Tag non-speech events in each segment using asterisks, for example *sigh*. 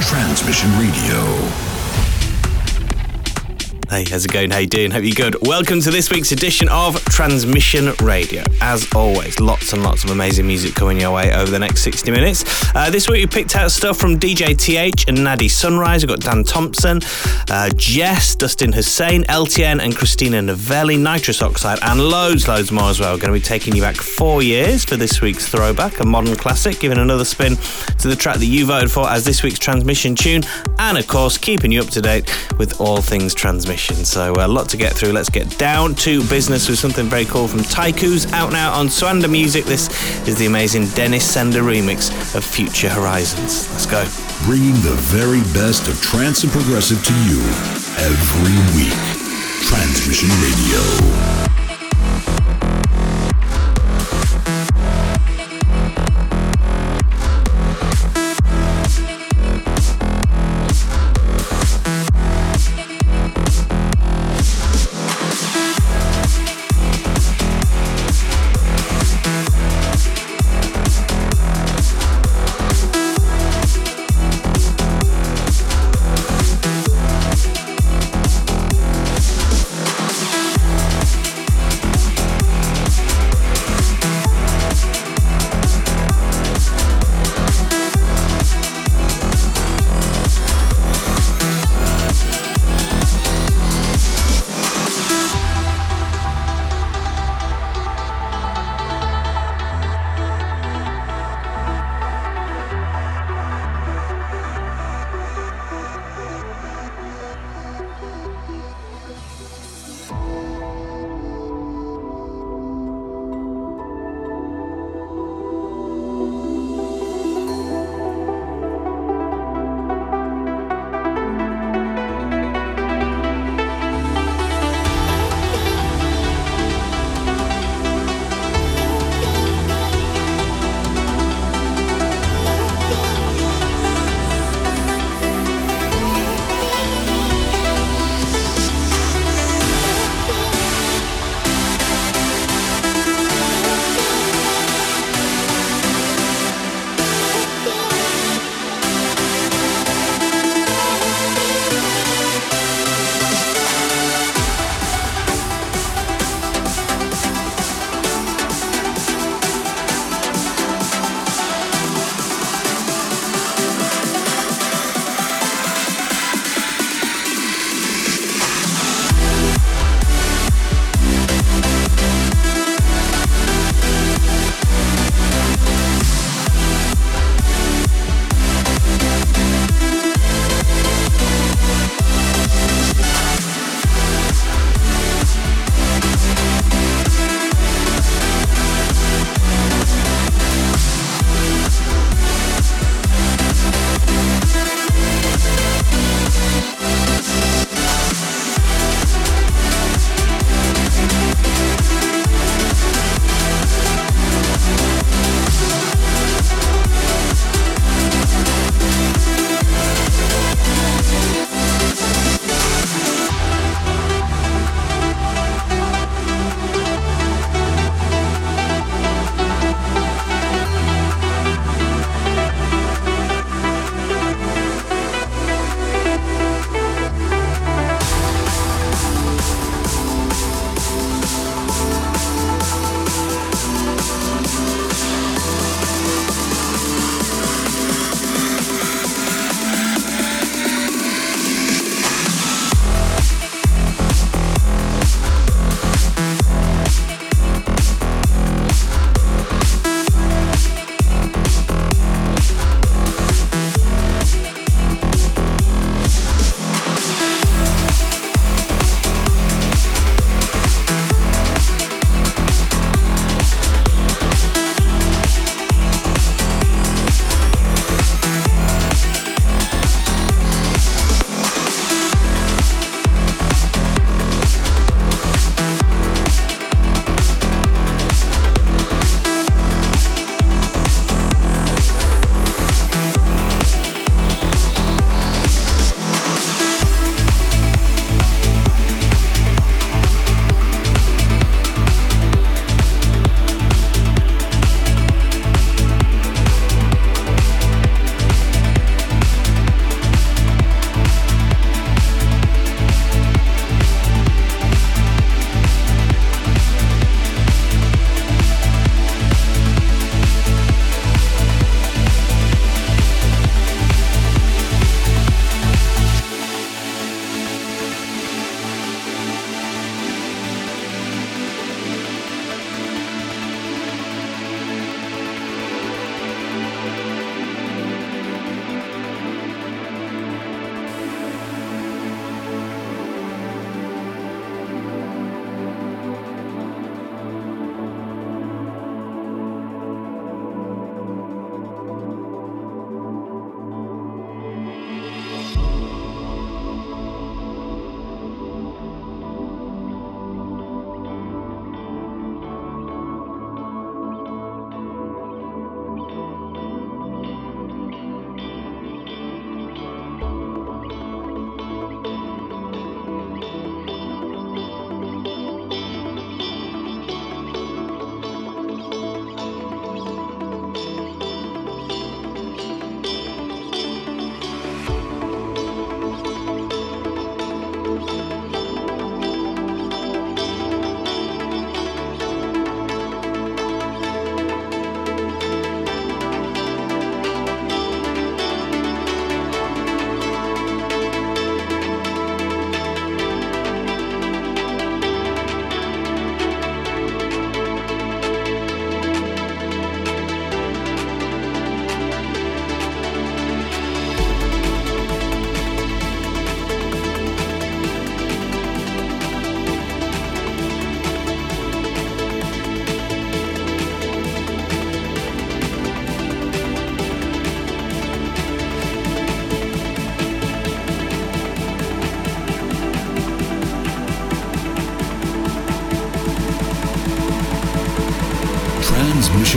Transmission Radio. Hey, how's it going? How you doing? Hope you're good. Welcome to this week's edition of Transmission Radio. As always, lots and lots of amazing music coming your way over the next 60 minutes. Uh, this week we picked out stuff from DJ TH and Nadi Sunrise. We've got Dan Thompson, uh, JES, Dustin Hussein, LTN and Christina Novelli, Nitrous Oxide, and loads, loads more as well. We're going to be taking you back four years for this week's throwback, a modern classic, giving another spin to the track that you voted for as this week's transmission tune, and of course, keeping you up to date with all things transmission. So uh, a lot to get through. Let's get down to business with something very cool from Tycoos out now on Suanda Music. This is the amazing Denis Sender remix of Future Horizons. Let's go. Bringing the very best of trance and progressive to you every week. Transmission Radio.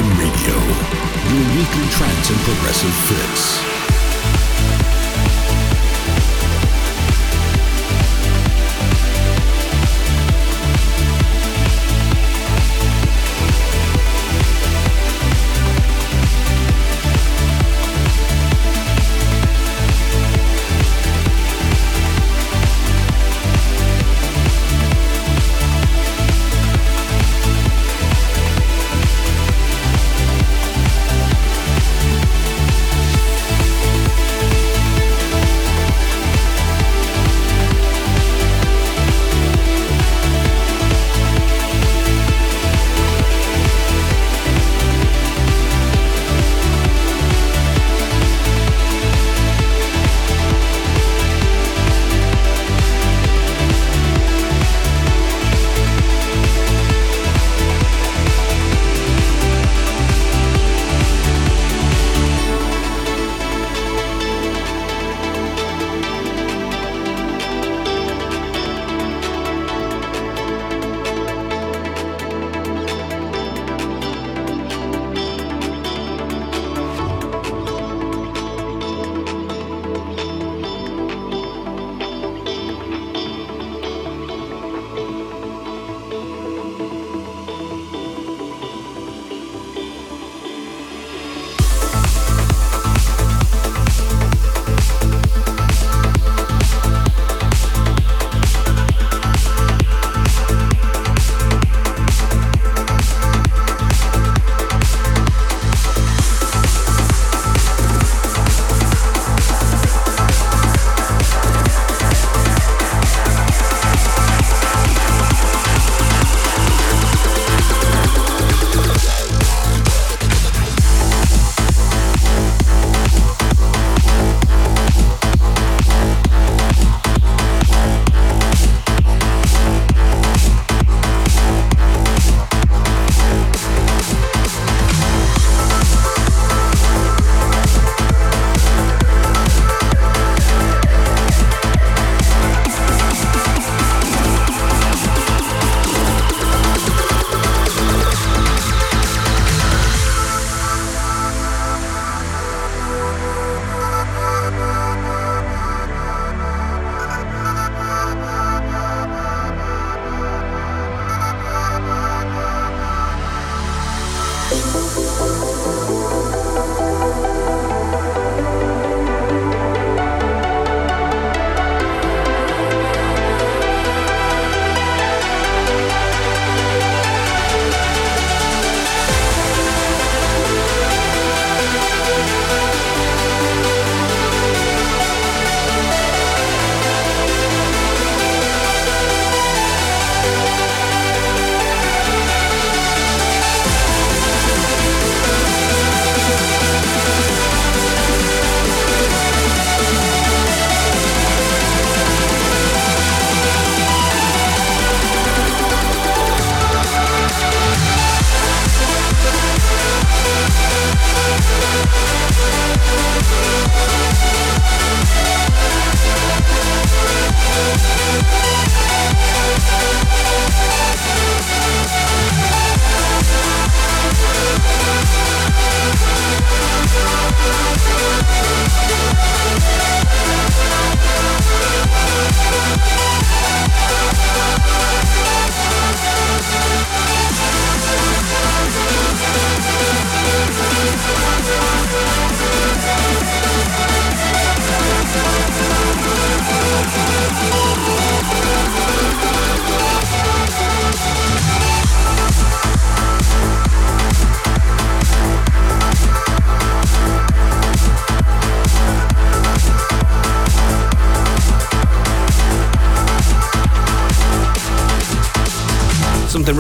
Radio, your weekly trance and progressive fix.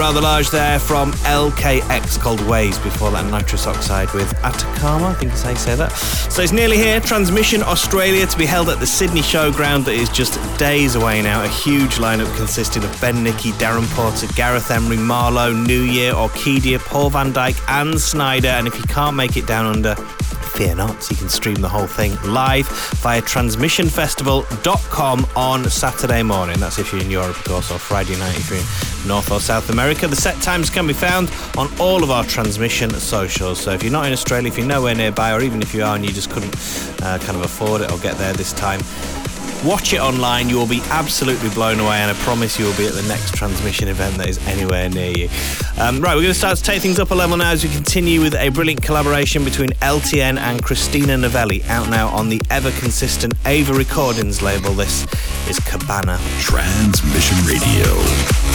Rather large there from LKX called Waves before that nitrous oxide with Atacama, I think is how you say that. So it's nearly here. Transmission Australia to be held at the Sydney Showground that is just days away now. A huge lineup consisting of Ben Nicky, Darren Porter, Gareth Emery, MaRLo, New Year, Orkidea, Paul van Dyk, and Sneijder. And if you can't make it down under, fear not, you can stream the whole thing live via transmissionfestival.com on Saturday morning. That's if you're in Europe, of course, or Friday night if you're in North or South America. The set times can be found on all of our transmission socials. So if you're not in Australia, if you're nowhere nearby, or even if you are and you just couldn't uh, kind of afford it or get there this time, Watch it online, you will be absolutely blown away, and I promise you will be at the next transmission event that is anywhere near you. Um, right, we're going to start to take things up a level now as we continue with a brilliant collaboration between LTN and Christina Novelli, out now on the ever consistent Ava Recordings label. This is Cabana Transmission Radio.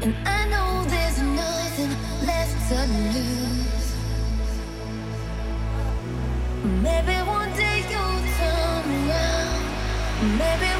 And I know there's nothing left to lose. Maybe one day you'll turn around. Maybe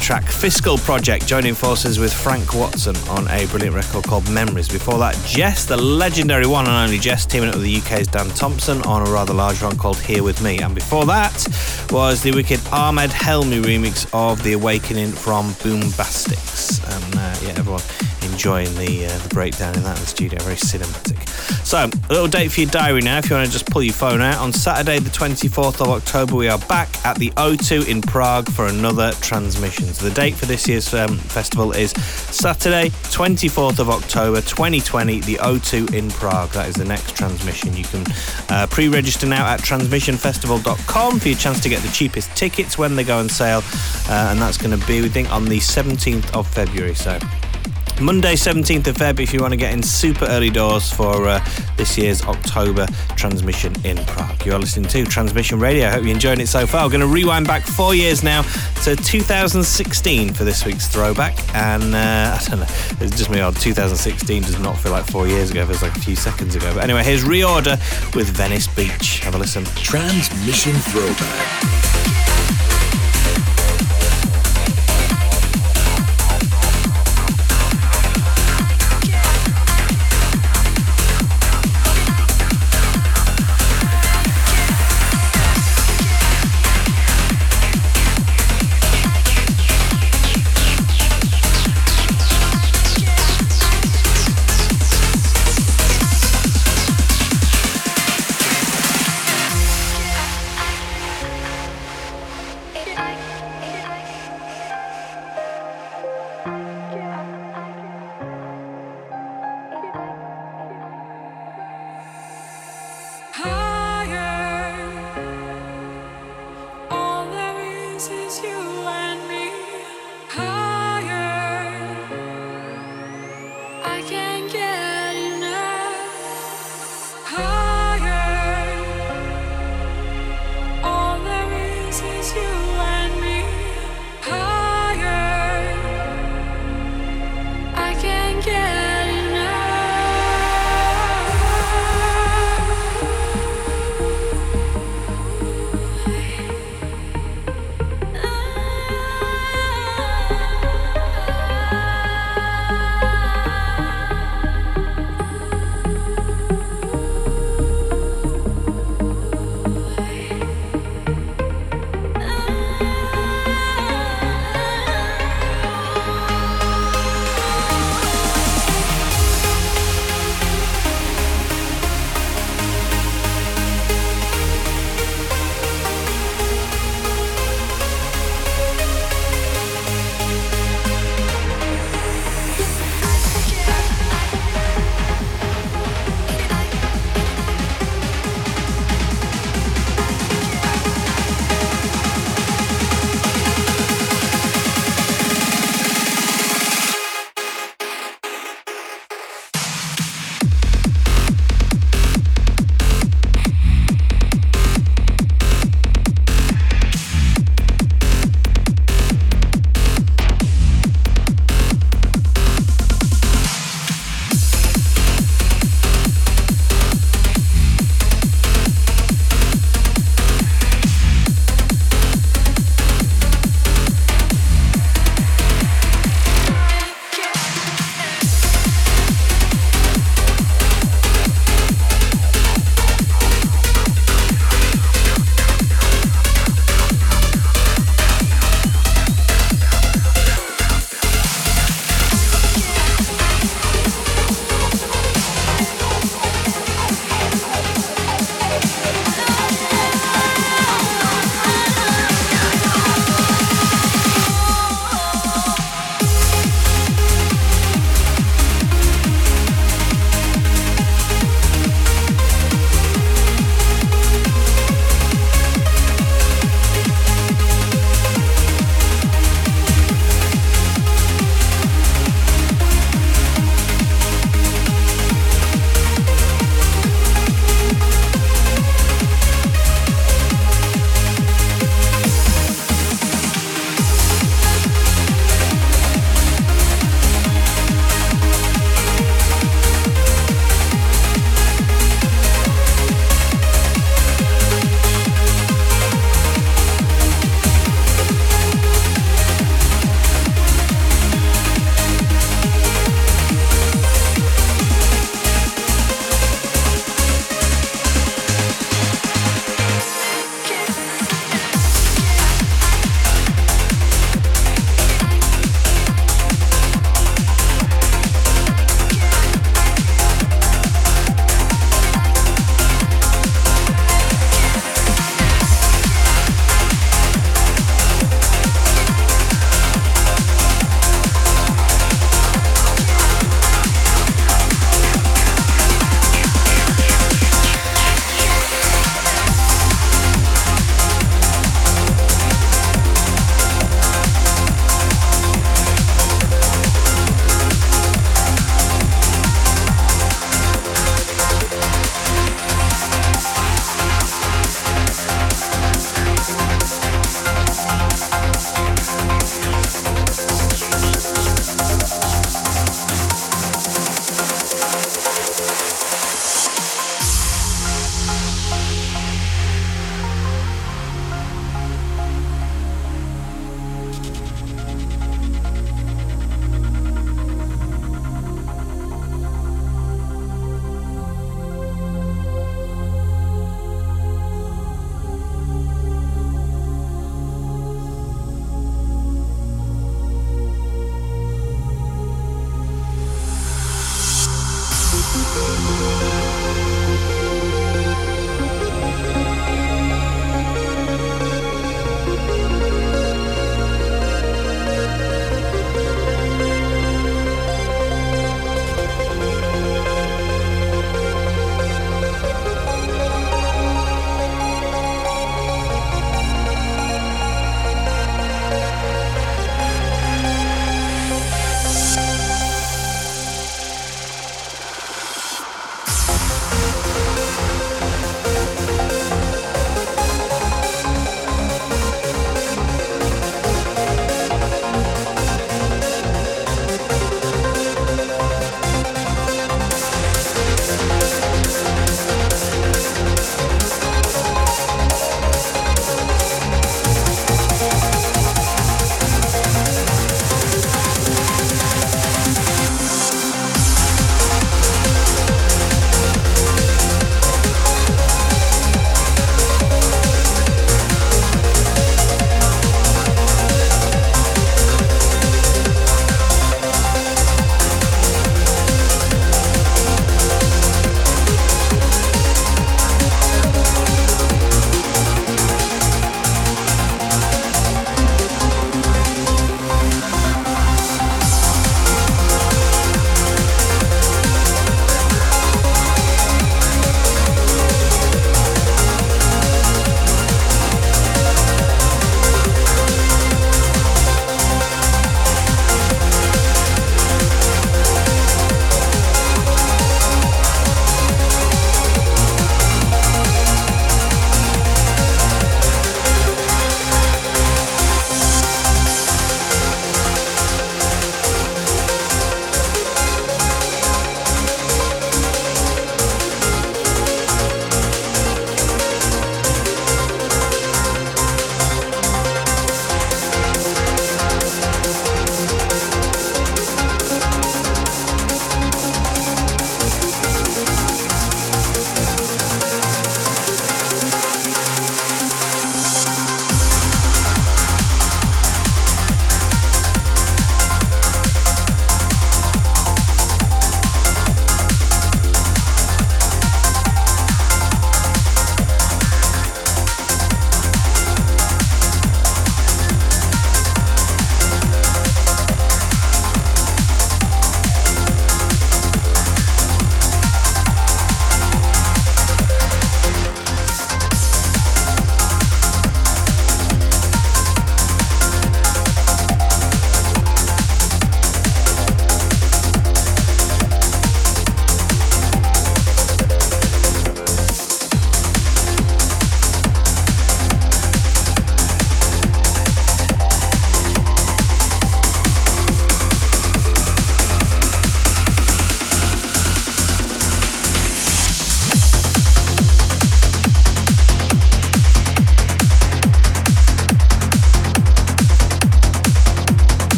track. Fiscal Project joining forces with Frank Watson on a brilliant record called Memories. Before that, JES, the legendary one and only JES, teaming up with the UK's Dan Thompson on a rather large one called Here With Me. And before that was the wicked Ahmed Helmy remix of The Awakening from Boombastix. And uh, yeah, everyone enjoying the uh, the breakdown in that in the studio. Very cinematic. So, a little date for your diary now. If you want to just pull your phone out on Saturday, the 24th of October, we are back at the O2 in Prague for another transmission. So, the date for this year's um, festival is Saturday, 24th of October, 2020, the O2 in Prague. That is the next transmission. You can uh, pre-register now at transmissionfestival.com for your chance to get the cheapest tickets when they go on sale, uh, and that's going to be, we think, on the 17th of February. So. Monday, 17th of Feb, if you want to get in super early doors for uh, this year's October transmission in Prague. You're listening to Transmission Radio. I hope you're enjoying it so far. We're going to rewind back four years now to 2016 for this week's throwback. And uh, *laughs* I don't know, it's just me odd. 2016 does not feel like four years ago, it feels like a few seconds ago. But anyway, here's Reorder with Venice Beach. Have a listen. Transmission Throwback.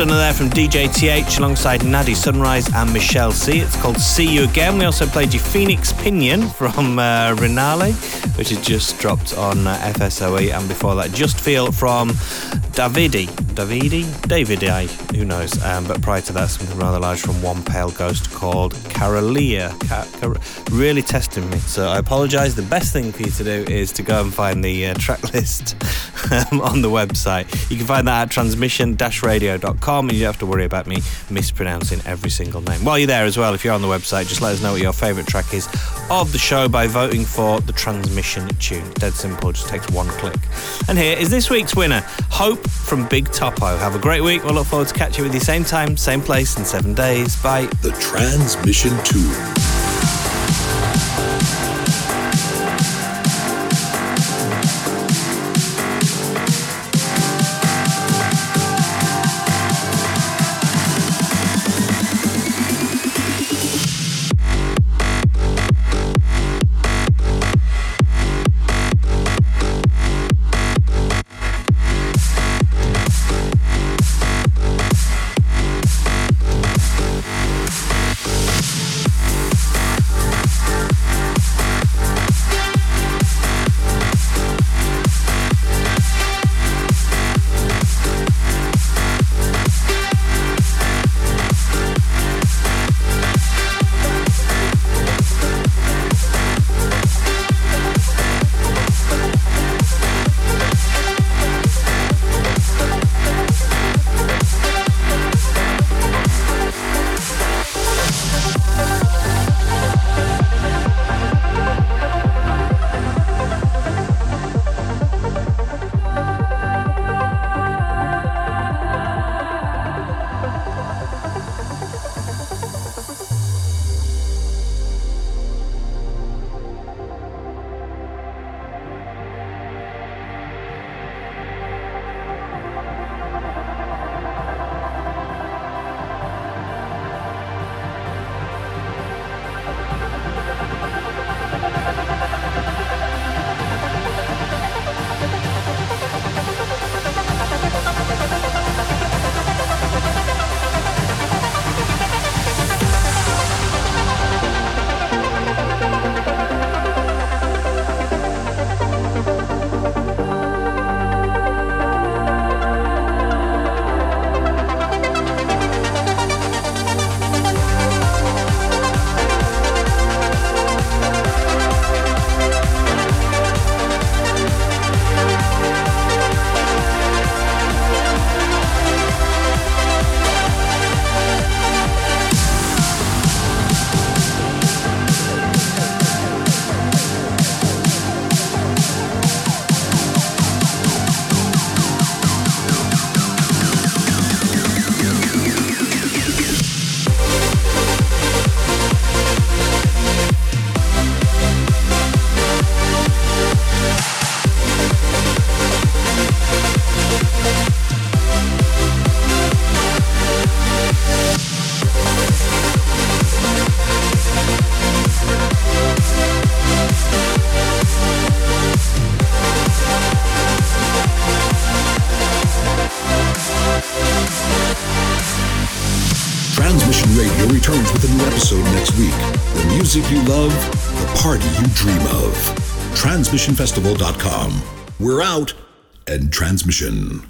Stunner there from DJ TH alongside Nadi Sunrise and Michele C. It's called See You Again. We also played you Phoenix Pinion from uh, Rinaly, which has just dropped on uh, FSOE, and before that, Just Feel from Davidi. Davidi? Davidi, who knows? Um, but prior to that, something rather large from One Pale Ghost called Carolia. Car- really testing me, so I apologise. The best thing for you to do is to go and find the uh, track list *laughs* um, on the website. You can find that at transmission-radio.com, and you don't have to worry about me mispronouncing every single name. While you're there as well, if you're on the website, just let us know what your favourite track is of the show by voting for the transmission tune. Dead simple, just takes one click. And here is this week's winner, Hope from Big Topo. Have a great week. We'll look forward to catching you with you same time, same place in seven days. Bye. The Transmission Tune. Love, the party you dream of. TransmissionFestival.com. We're out and transmission.